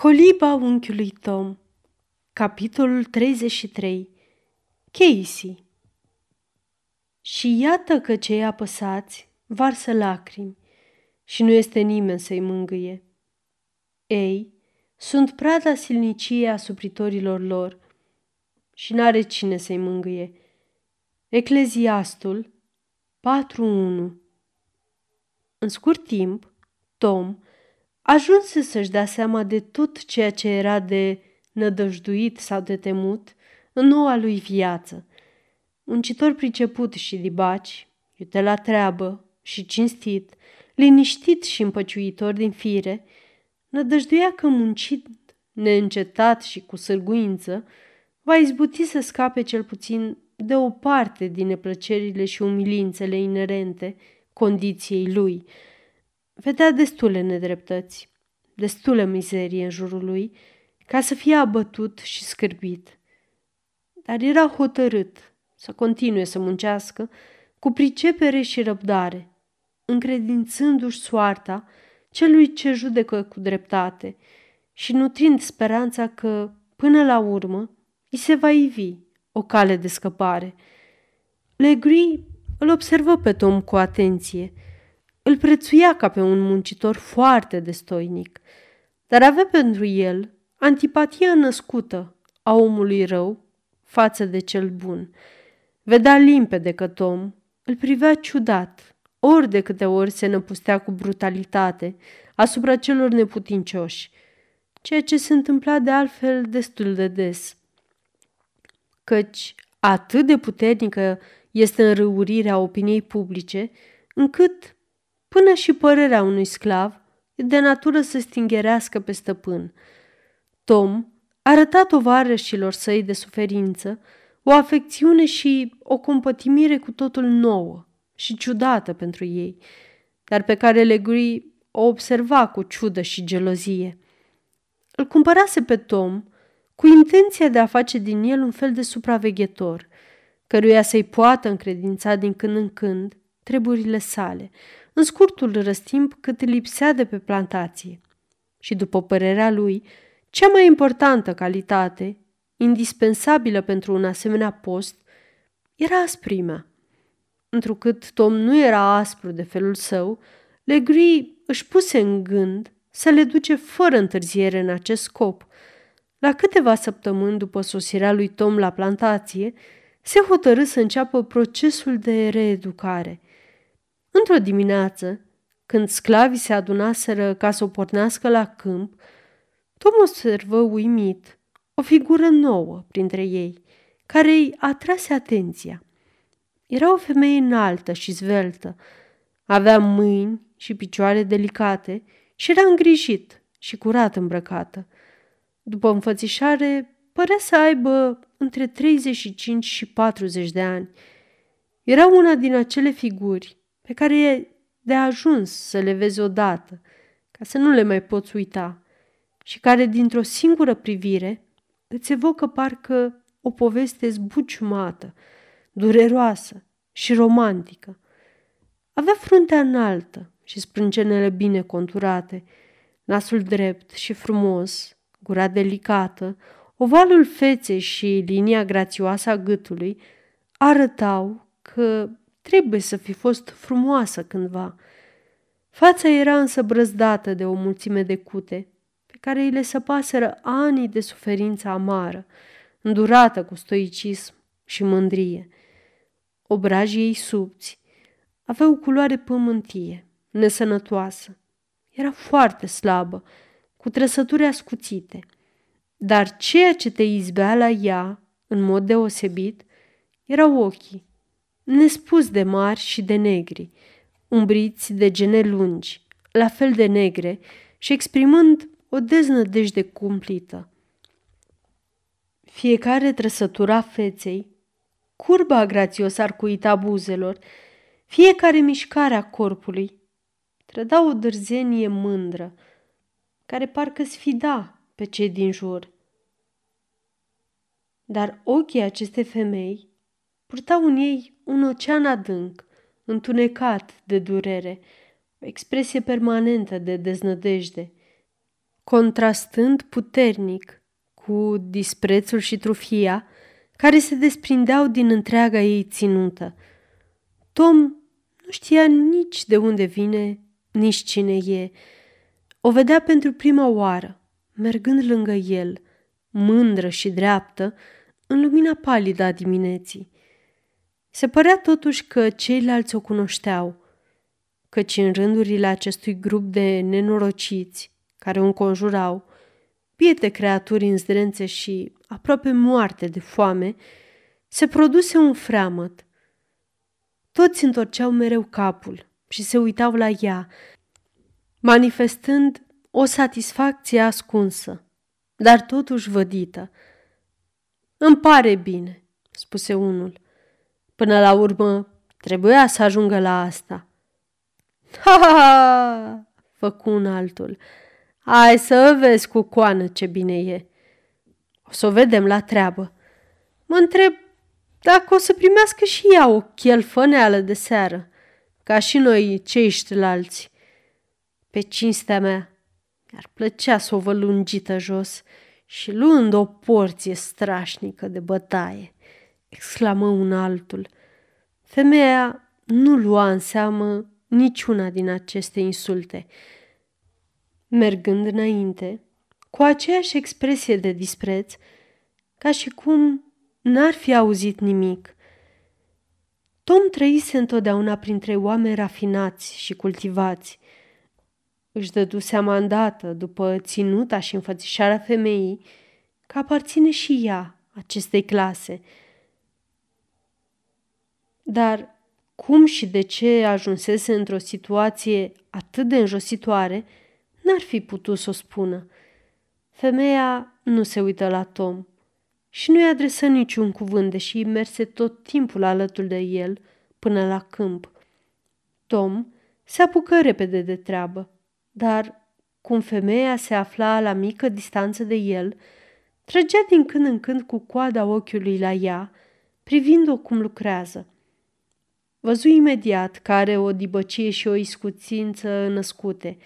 Coliba unchiului Tom Capitolul 33 Casey Și iată că cei apăsați varsă lacrimi și nu este nimeni să-i mângâie. Ei sunt prada silniciei asupritorilor lor și n-are cine să-i mângâie. Ecleziastul 4.1 În scurt timp, Tom ajunse să-și dea seama de tot ceea ce era de nădăjduit sau de temut în noua lui viață. Muncitor priceput și dibaci, iute la treabă și cinstit, liniștit și împăciuitor din fire, nădăjduia că muncit neîncetat și cu sârguință, va izbuti să scape cel puțin de o parte din neplăcerile și umilințele inerente condiției lui – Vedea destule nedreptăți, destulă mizerie în jurul lui, ca să fie abătut și scârbit. Dar era hotărât să continue să muncească cu pricepere și răbdare, încredințându-și soarta celui ce judecă cu dreptate și nutrind speranța că, până la urmă, îi se va ivi o cale de scăpare. Legri îl observă pe Tom cu atenție – îl prețuia ca pe un muncitor foarte destoinic, dar avea pentru el antipatia născută a omului rău față de cel bun. Vedea limpede că Tom îl privea ciudat, ori de câte ori se năpustea cu brutalitate asupra celor neputincioși, ceea ce se întâmpla de altfel destul de des. Căci atât de puternică este înrăurirea opiniei publice, încât Până și părerea unui sclav e de natură să stingerească pe stăpân. Tom arăta tovarășilor săi de suferință o afecțiune și o compătimire cu totul nouă și ciudată pentru ei, dar pe care Legri o observa cu ciudă și gelozie. Îl cumpărase pe Tom cu intenția de a face din el un fel de supraveghetor, căruia să-i poată încredința din când în când treburile sale – în scurtul răstimp cât lipsea de pe plantație. Și după părerea lui, cea mai importantă calitate, indispensabilă pentru un asemenea post, era asprimea. Întrucât Tom nu era aspru de felul său, Legri își puse în gând să le duce fără întârziere în acest scop. La câteva săptămâni după sosirea lui Tom la plantație, se hotărâ să înceapă procesul de reeducare – Într-o dimineață, când sclavii se adunaseră ca să o pornească la câmp, Tom observă uimit o figură nouă printre ei, care îi atrase atenția. Era o femeie înaltă și zveltă, avea mâini și picioare delicate și era îngrijit și curat îmbrăcată. După înfățișare, părea să aibă între 35 și 40 de ani. Era una din acele figuri pe care e de ajuns să le vezi odată, ca să nu le mai poți uita, și care dintr-o singură privire îți evocă parcă o poveste zbuciumată, dureroasă și romantică. Avea fruntea înaltă și sprâncenele bine conturate, nasul drept și frumos, gura delicată, ovalul feței și linia grațioasă a gâtului arătau că Trebuie să fi fost frumoasă cândva. Fața era însă brăzdată de o mulțime de cute, pe care îi le săpaseră anii de suferință amară, îndurată cu stoicism și mândrie. Obrajii ei subți aveau culoare pământie, nesănătoasă. Era foarte slabă, cu trăsături ascuțite. Dar ceea ce te izbea la ea, în mod deosebit, erau ochii, nespus de mari și de negri, umbriți de gene lungi, la fel de negre și exprimând o deznădejde cumplită. Fiecare trăsătura feței, curba grațios arcuita buzelor, fiecare mișcare a corpului, trăda o dârzenie mândră, care parcă sfida pe cei din jur. Dar ochii acestei femei purtau în ei un ocean adânc, întunecat de durere, o expresie permanentă de deznădejde. contrastând puternic cu disprețul și trufia care se desprindeau din întreaga ei ținută. Tom nu știa nici de unde vine, nici cine e. O vedea pentru prima oară, mergând lângă el, mândră și dreaptă, în lumina palidă a dimineții. Se părea totuși că ceilalți o cunoșteau, căci în rândurile acestui grup de nenorociți care o înconjurau, piete creaturi în zdrențe și aproape moarte de foame, se produse un freamăt. Toți întorceau mereu capul și se uitau la ea, manifestând o satisfacție ascunsă, dar totuși vădită. Îmi pare bine, spuse unul. Până la urmă, trebuia să ajungă la asta. Ha, ha, ha! făcu un altul. Hai să vezi cu coană ce bine e. O să o vedem la treabă. Mă întreb dacă o să primească și ea o chelfăneală de seară, ca și noi ceiștilalți. Pe cinstea mea, mi-ar plăcea să o văd lungită jos și luând o porție strașnică de bătaie, exclamă un altul. Femeia nu lua în seamă niciuna din aceste insulte. Mergând înainte, cu aceeași expresie de dispreț, ca și cum n-ar fi auzit nimic. Tom trăise întotdeauna printre oameni rafinați și cultivați. Își dădu seama îndată, după ținuta și înfățișarea femeii, că aparține și ea acestei clase. Dar cum și de ce ajunsese într-o situație atât de înjositoare, n-ar fi putut să o spună. Femeia nu se uită la Tom și nu-i adresă niciun cuvânt, deși merse tot timpul alături de el până la câmp. Tom se apucă repede de treabă, dar cum femeia se afla la mică distanță de el, trăgea din când în când cu coada ochiului la ea, privind-o cum lucrează. Văzu imediat că are o dibăcie și o iscuțință născute,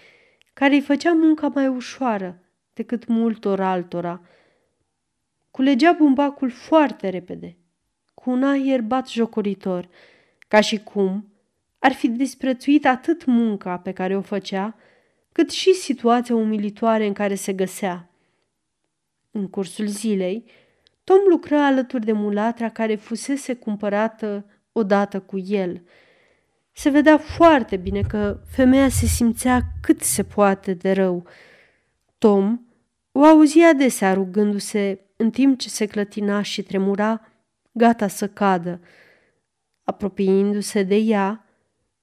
care îi făcea munca mai ușoară decât multor altora. Culegea bumbacul foarte repede, cu un aer bat jocoritor, ca și cum ar fi disprețuit atât munca pe care o făcea, cât și situația umilitoare în care se găsea. În cursul zilei, Tom lucră alături de mulatra care fusese cumpărată odată cu el. Se vedea foarte bine că femeia se simțea cât se poate de rău. Tom o auzia adesea rugându-se în timp ce se clătina și tremura, gata să cadă. Apropiindu-se de ea,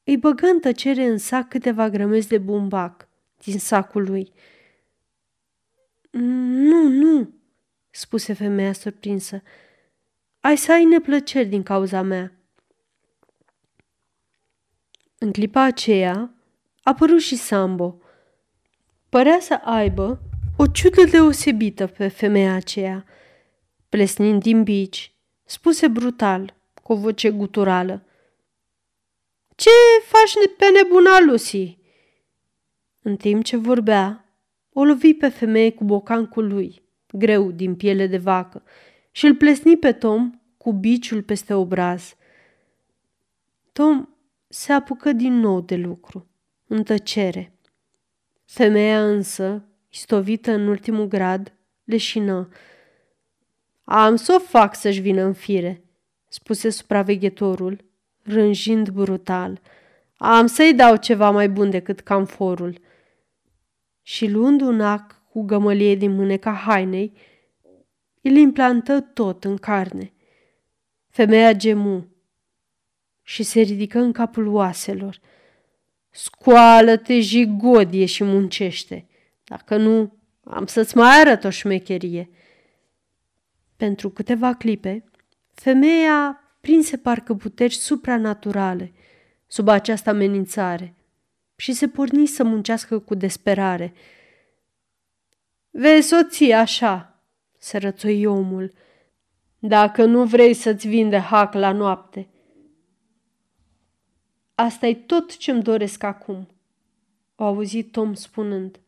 îi băgă în tăcere în sac câteva grămezi de bumbac din sacul lui. Nu, nu, spuse femeia surprinsă. Ai să ai neplăceri din cauza mea. În clipa aceea a apărut și Sambo. Părea să aibă o ciudă deosebită pe femeia aceea. Plesnind din bici, spuse brutal, cu o voce guturală. Ce faci pe nebuna, Lucy?" În timp ce vorbea, o lovi pe femeie cu bocancul lui, greu din piele de vacă, și îl plesni pe Tom cu biciul peste obraz. Tom se apucă din nou de lucru, în tăcere. Femeia însă, istovită în ultimul grad, leșină. Am să o fac să-și vină în fire, spuse supraveghetorul, rânjind brutal. Am să-i dau ceva mai bun decât camforul. Și luând un ac cu gămălie din mâneca hainei, îl implantă tot în carne. Femeia gemu, și se ridică în capul oaselor. Scoală-te, jigodie, și muncește. Dacă nu, am să-ți mai arăt o șmecherie. Pentru câteva clipe, femeia prinse parcă puteri supranaturale sub această amenințare și se porni să muncească cu desperare. Vezi soție așa, se rățoi omul, dacă nu vrei să-ți vinde hac la noapte. Asta e tot ce-mi doresc acum, o auzit Tom spunând.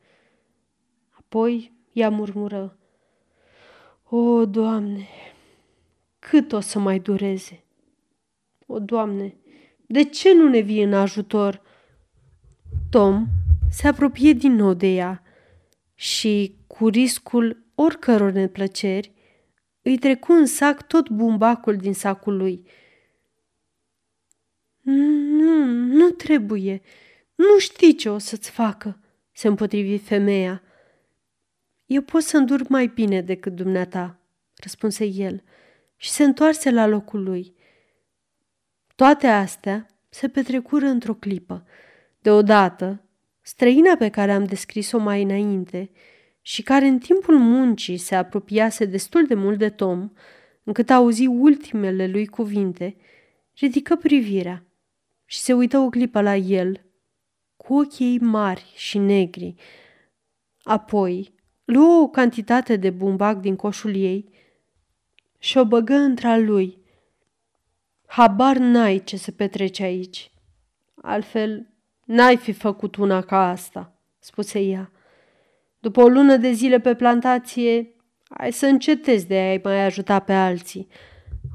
Apoi ea murmură. O, Doamne, cât o să mai dureze? O, Doamne, de ce nu ne vii în ajutor? Tom se apropie din nou de ea și, cu riscul oricăror neplăceri, îi trecu în sac tot bumbacul din sacul lui. Nu, nu trebuie. Nu știi ce o să-ți facă, se împotrivi femeia. Eu pot să îndur mai bine decât dumneata, răspunse el și se întoarse la locul lui. Toate astea se petrecură într-o clipă. Deodată, străina pe care am descris-o mai înainte și care în timpul muncii se apropiase destul de mult de Tom, încât auzi ultimele lui cuvinte, ridică privirea și se uită o clipă la el, cu ochii mari și negri. Apoi luă o cantitate de bumbac din coșul ei și o băgă între lui. Habar n-ai ce se petrece aici. Altfel, n-ai fi făcut una ca asta, spuse ea. După o lună de zile pe plantație, ai să încetezi de a-i mai ajuta pe alții.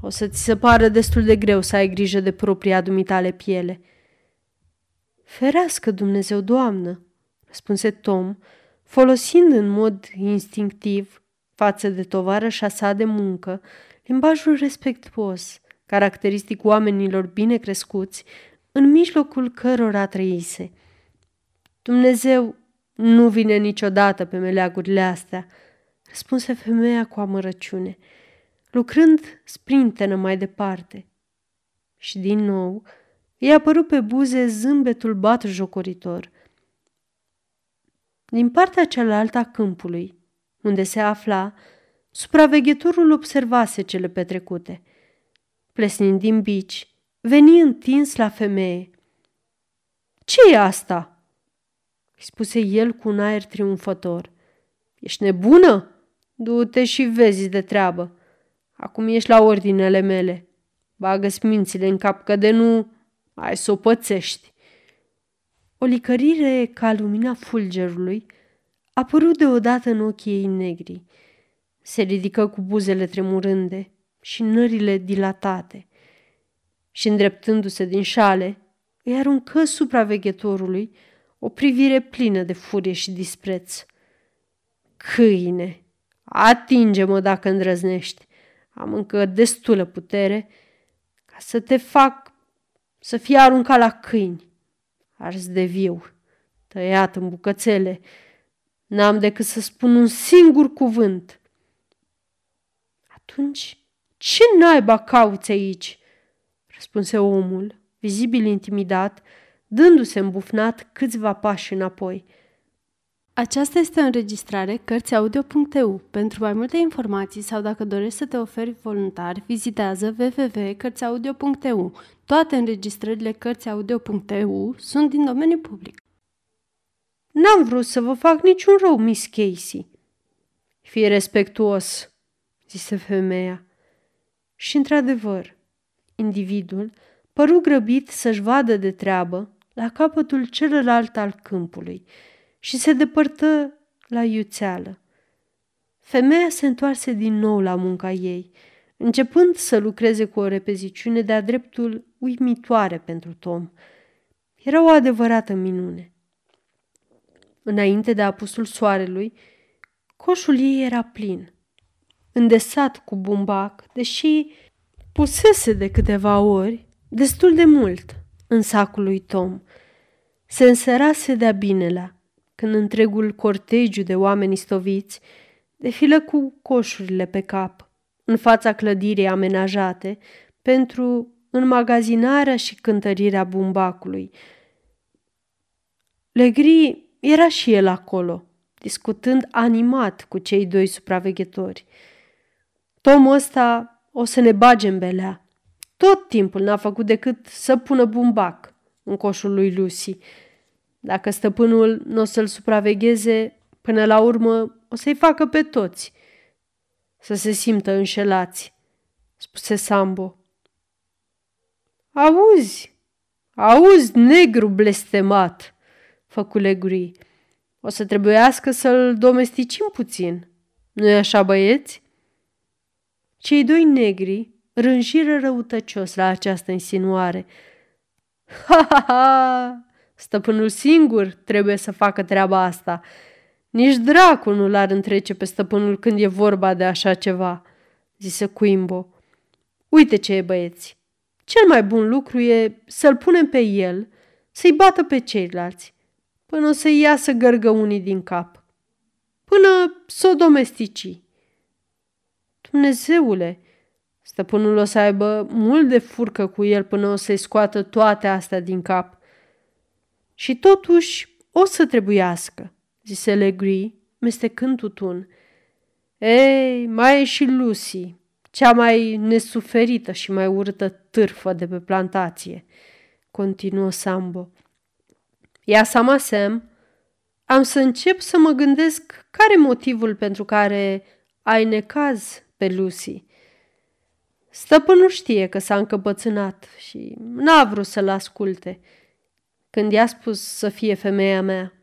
O să ți se pară destul de greu să ai grijă de propria dumitale piele. Ferească Dumnezeu, doamnă, răspunse Tom, folosind în mod instinctiv față de tovarășa sa de muncă limbajul respectuos, caracteristic oamenilor bine crescuți, în mijlocul cărora trăise. Dumnezeu nu vine niciodată pe meleagurile astea, răspunse femeia cu amărăciune, lucrând sprintenă mai departe. Și din nou i-a apărut pe buze zâmbetul bat jocoritor. Din partea cealaltă a câmpului, unde se afla, supraveghetorul observase cele petrecute. Plesnind din bici, veni întins la femeie. Ce e asta?" îi spuse el cu un aer triumfător. Ești nebună? Du-te și vezi de treabă. Acum ești la ordinele mele. Bagă-ți mințile în cap că de nu ai să o pățești. O licărire ca lumina fulgerului a apărut deodată în ochii ei negri. Se ridică cu buzele tremurânde și nările dilatate și, îndreptându-se din șale, îi aruncă supraveghetorului o privire plină de furie și dispreț. Câine, atinge-mă dacă îndrăznești. Am încă destulă putere ca să te fac să fii aruncat la câini, ars de viu, tăiat în bucățele. N-am decât să spun un singur cuvânt. Atunci, ce naiba cauți aici? răspunse omul, vizibil intimidat, dându-se îmbufnat câțiva pași înapoi. Aceasta este o înregistrare Cărțiaudio.eu. Pentru mai multe informații sau dacă dorești să te oferi voluntar, vizitează www.cărțiaudio.eu. Toate înregistrările Cărțiaudio.eu sunt din domeniu public. N-am vrut să vă fac niciun rău, Miss Casey. Fii respectuos, zise femeia. Și într-adevăr, individul păru grăbit să-și vadă de treabă la capătul celălalt al câmpului și se depărtă la iuțeală. Femeia se întoarse din nou la munca ei, începând să lucreze cu o repeziciune de-a dreptul uimitoare pentru Tom. Era o adevărată minune. Înainte de apusul soarelui, coșul ei era plin, îndesat cu bumbac, deși pusese de câteva ori destul de mult în sacul lui Tom. Se înserase de-a binelea, când întregul cortegiu de oameni stoviți defilă cu coșurile pe cap, în fața clădirii amenajate, pentru înmagazinarea și cântărirea bumbacului. Legri era și el acolo, discutând animat cu cei doi supraveghetori. Tomul ăsta o să ne bage în belea. Tot timpul n-a făcut decât să pună bumbac în coșul lui Lucy. Dacă stăpânul nu o să-l supravegheze, până la urmă o să-i facă pe toți să se simtă înșelați, spuse Sambo. Auzi, auzi, negru blestemat, făcu Legri. O să trebuiască să-l domesticim puțin. Nu-i așa, băieți? Cei doi negri rânjiră răutăcios la această insinuare. Ha, ha, ha! Stăpânul singur trebuie să facă treaba asta. Nici dracul nu l-ar întrece pe stăpânul când e vorba de așa ceva, zise Quimbo. Uite ce e, băieți. Cel mai bun lucru e să-l punem pe el, să-i bată pe ceilalți, până o să-i iasă gărgăunii din cap, până să o domestici. Dumnezeule, stăpânul o să aibă mult de furcă cu el până o să-i scoată toate astea din cap. Și totuși o să trebuiască, zise Legree, mestecând tutun. Ei, mai e și Lucy, cea mai nesuferită și mai urâtă târfă de pe plantație, continuă Sambo. Ia seama, Sam, am să încep să mă gândesc care motivul pentru care ai necaz pe Lucy. Stăpânul știe că s-a încăpățânat și n-a vrut să-l asculte când i-a spus să fie femeia mea.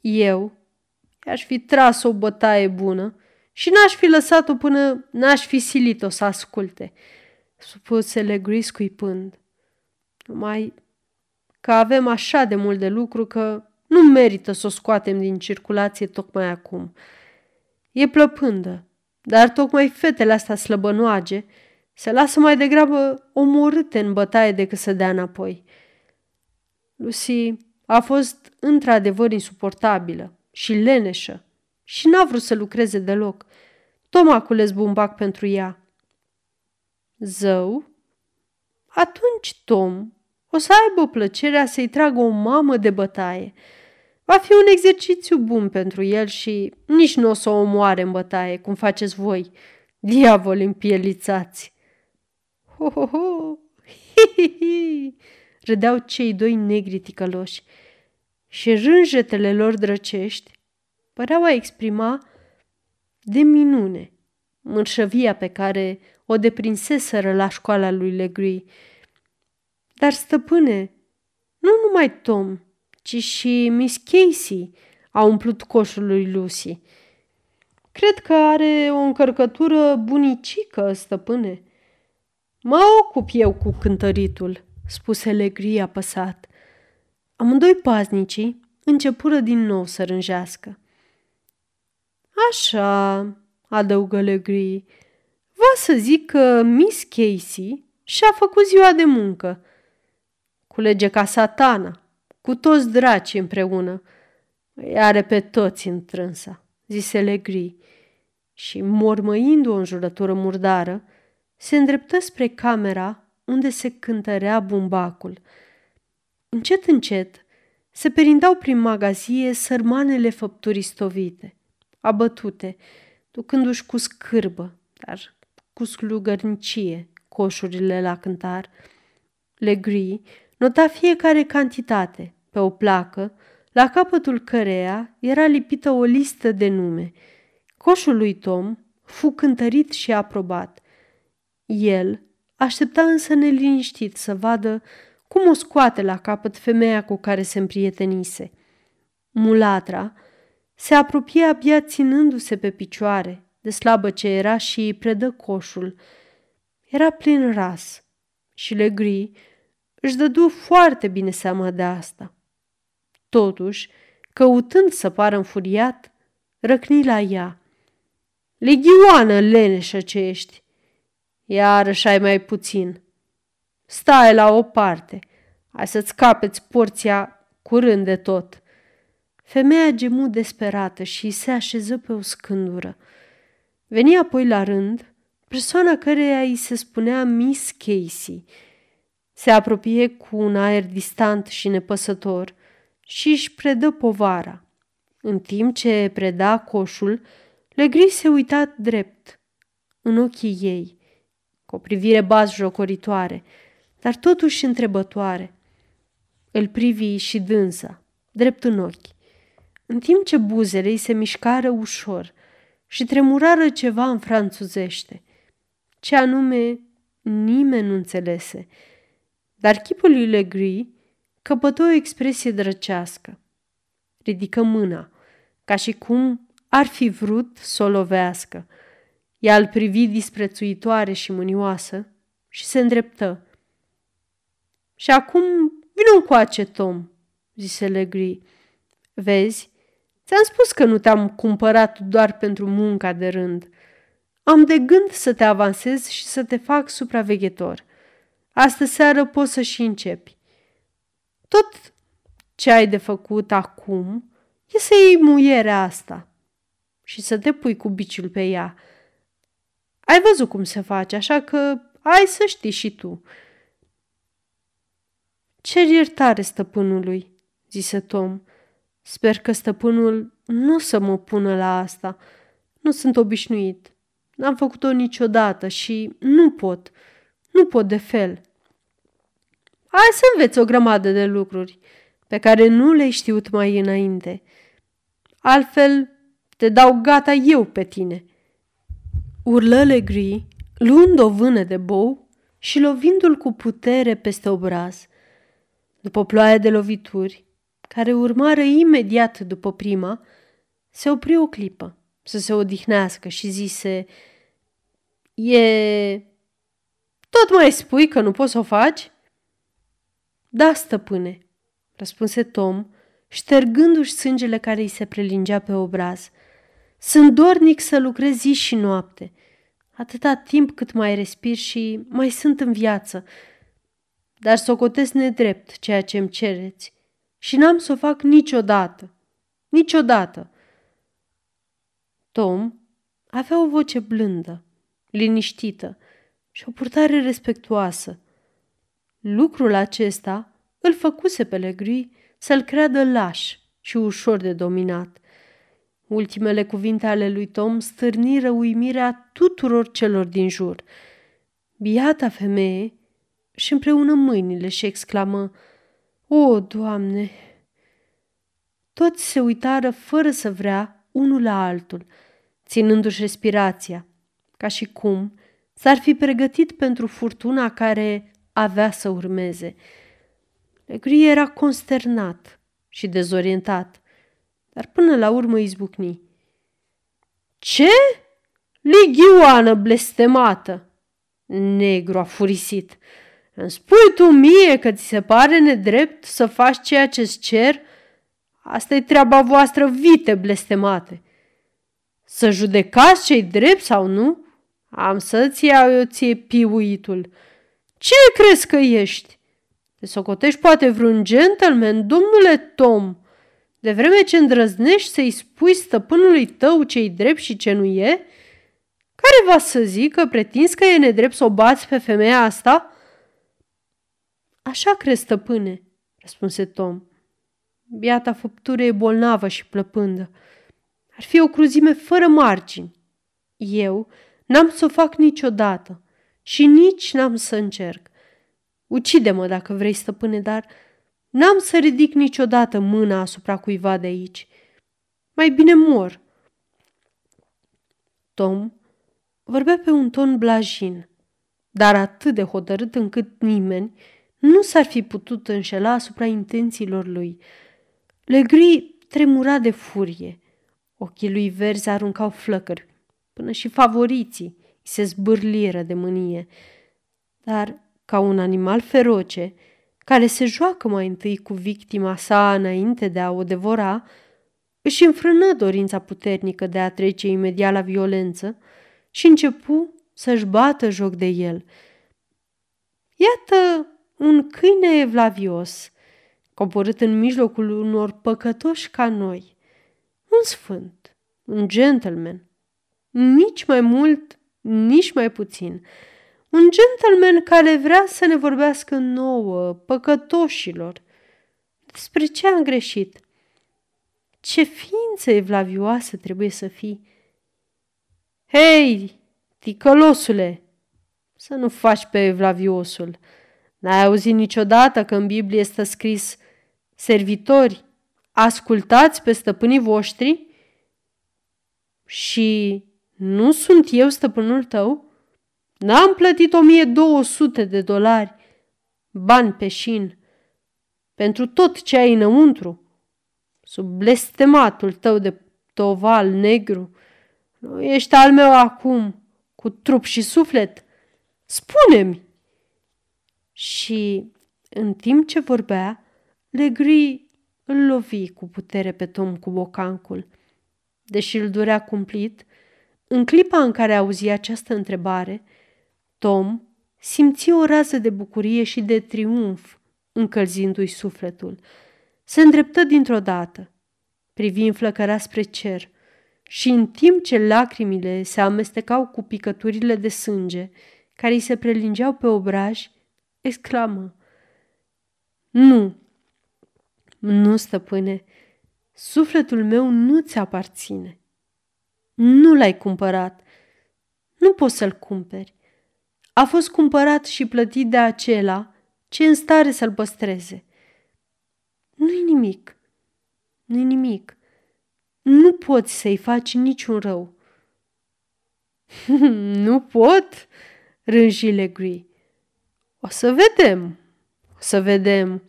Eu i-aș fi tras o bătaie bună și n-aș fi lăsat-o până n-aș fi silit-o să asculte, spusele Gris scuipând. Numai că avem așa de mult de lucru că nu merită să o scoatem din circulație tocmai acum. E plăpândă, dar tocmai fetele astea slăbănoage se lasă mai degrabă omorâte în bătaie decât să dea înapoi. Lucy a fost într-adevăr insuportabilă și leneșă și n-a vrut să lucreze deloc. Tom a cules bumbac pentru ea. Zău? Atunci Tom o să aibă plăcerea să-i tragă o mamă de bătaie. Va fi un exercițiu bun pentru el și nici nu o să o omoare în bătaie, cum faceți voi, diavoli împielițați. Ho, ho, ho, hi, hi, hi, râdeau cei doi negri ticăloși și rânjetele lor drăcești păreau a exprima de minune mărșăvia pe care o deprinseseră la școala lui Legree. Dar, stăpâne, nu numai Tom, ci și Miss Casey a umplut coșul lui Lucy. Cred că are o încărcătură bunicică, stăpâne. Mă ocup eu cu cântăritul, spuse Legri apăsat. Amândoi paznicii începură din nou să rânjească. Așa, adăugă Legri, va să zic că Miss Casey și-a făcut ziua de muncă. Culege ca satana, cu toți draci împreună. Îi are pe toți întrânsa, zise Legri, și, mormăind o înjurătură murdară, se îndreptă spre camera unde se cântărea bumbacul. Încet, încet, se perindau prin magazie sărmanele făpturi stovite, abătute, ducându-și cu scârbă, dar cu slugărnicie, coșurile la cântar. Legree nota fiecare cantitate pe o placă, la capătul căreia era lipită o listă de nume. Coșul lui Tom fu cântărit și aprobat. El aștepta însă neliniștit să vadă cum o scoate la capăt femeia cu care se împrietenise. Mulatra se apropie abia ținându-se pe picioare, de slabă ce era și îi predă coșul. Era plin ras și Legri își dădu foarte bine seama de asta. Totuși, căutând să pară înfuriat, răcni la ea. Legioană leneșă ce ești! Iarăși ai mai puțin. Stai la o parte. Hai să-ți capeți porția curând de tot. Femeia gemu desperată și se așeză pe o scândură. Veni apoi la rând persoana căreia îi se spunea Miss Casey. Se apropie cu un aer distant și nepăsător și își predă povara. În timp ce preda coșul, Legri se uita drept în ochii ei, cu o privire jocoritoare, dar totuși întrebătoare. Îl privi și dânsa, drept în ochi, în timp ce buzele îi se mișcară ușor și tremurară ceva în franțuzește. Ce anume, nimeni nu înțelese, dar chipul lui Legree căpătă o expresie drăcească. ridică mâna, ca și cum ar fi vrut să o lovească. Ea îl privi disprețuitoare și mânioasă și se îndreptă. Și acum vină coace, Tom, zise Legri. Vezi, ți-am spus că nu te-am cumpărat doar pentru munca de rând. Am de gând să te avansez și să te fac supraveghetor. Astă seară poți să și începi. Tot ce ai de făcut acum e să iei muierea asta și să te pui cu biciul pe ea. Ai văzut cum se face, așa că ai să știi și tu. Cer iertare stăpânului, zise Tom. Sper că stăpânul nu o să mă pună la asta. Nu sunt obișnuit. N-am făcut-o niciodată și nu pot. Nu pot de fel. Hai să înveți o grămadă de lucruri pe care nu le-ai știut mai înainte. Altfel, te dau gata eu pe tine. Urlă Legri, luând o vână de bou și lovindu-l cu putere peste obraz. După ploaia de lovituri, care urmară imediat după prima, se opri o clipă să se odihnească și zise E... Tot mai spui că nu poți să o faci?" Da, stăpâne, răspunse Tom, ștergându-și sângele care îi se prelingea pe obraz. Sunt dornic să lucrez zi și noapte, atâta timp cât mai respir și mai sunt în viață, dar socotesc nedrept ceea ce îmi cereți și n-am să o fac niciodată, niciodată. Tom avea o voce blândă, liniștită și o purtare respectuoasă. Lucrul acesta îl făcuse pe Legri să-l creadă laș și ușor de dominat. Ultimele cuvinte ale lui Tom stârniră uimirea tuturor celor din jur. Biata femeie și împreună mâinile și exclamă, O, Doamne! Toți se uitară fără să vrea unul la altul, ținându-și respirația, ca și cum s-ar fi pregătit pentru furtuna care avea să urmeze. Legri era consternat și dezorientat, dar până la urmă izbucni. Ce? Ligioană blestemată! Negru a furisit. Îmi spui tu mie că ți se pare nedrept să faci ceea ce-ți cer? Asta e treaba voastră, vite blestemate. Să judecați ce-i drept sau nu? Am să-ți iau eu ție piuitul. Ce crezi că ești? Te socotești poate vreun gentleman, domnule Tom, de vreme ce îndrăznești să-i spui stăpânului tău ce-i drept și ce nu e? Care va să zică, pretinzi că e nedrept să o bați pe femeia asta? Așa crezi, stăpâne, răspunse Tom. Biata făptură e bolnavă și plăpândă. Ar fi o cruzime fără margini. Eu n-am să o fac niciodată și nici n-am să încerc. Ucide-mă dacă vrei, stăpâne, dar n-am să ridic niciodată mâna asupra cuiva de aici. Mai bine mor. Tom vorbea pe un ton blajin, dar atât de hotărât încât nimeni nu s-ar fi putut înșela asupra intențiilor lui. Legri tremura de furie. Ochii lui verzi aruncau flăcări. Până și favoriții se zbârliră de mânie. Dar, ca un animal feroce, care se joacă mai întâi cu victima sa înainte de a o devora, își înfrână dorința puternică de a trece imediat la violență și începu să-și bată joc de el. Iată un câine evlavios, coborât în mijlocul unor păcătoși ca noi, un sfânt, un gentleman, nici mai mult, nici mai puțin, un gentleman care vrea să ne vorbească nouă, păcătoșilor, despre ce am greșit. Ce ființă evlavioasă trebuie să fii! Hei, ticălosule, să nu faci pe evlaviosul. N-ai auzit niciodată că în Biblie este scris servitori, ascultați pe stăpânii voștri? Și nu sunt eu stăpânul tău? N-am plătit 1200 de dolari, bani pe șin, pentru tot ce ai înăuntru. sub blestematul tău de toval negru. Nu ești al meu acum, cu trup și suflet. Spune-mi! Și, în timp ce vorbea, Legri îl lovi cu putere pe Tom cu bocancul. Deși îl durea cumplit, în clipa în care auzi această întrebare, Tom simți o rază de bucurie și de triumf încălzindu-i sufletul. Se îndreptă dintr-o dată, privi înflăcăra spre cer și în timp ce lacrimile se amestecau cu picăturile de sânge care îi se prelingeau pe obraj, exclamă. Nu, nu, stăpâne, sufletul meu nu ți aparține. Nu l-ai cumpărat. Nu poți să-l cumperi. A fost cumpărat și plătit de acela ce în stare să-l păstreze. Nu-i nimic. Nu-i nimic. Nu poți să-i faci niciun rău. nu pot, rânji Legri. O să vedem, o să vedem.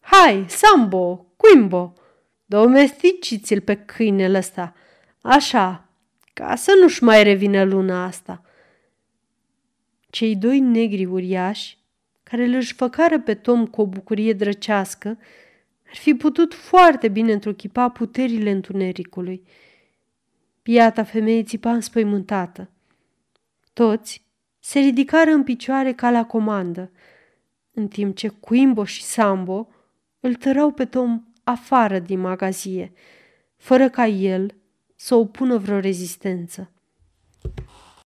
Hai, Sambo, Quimbo, domesticiți-l pe câinele ăsta, așa, ca să nu-și mai revină luna asta. Cei doi negri uriași, care îl făcară pe Tom cu o bucurie drăcească, ar fi putut foarte bine întruchipa puterile întunericului. Piata femeie țipa înspăimântată. Toți se ridicară în picioare ca la comandă, în timp ce Quimbo și Sambo îl tărau pe Tom afară din magazie, fără ca el să opună vreo rezistență.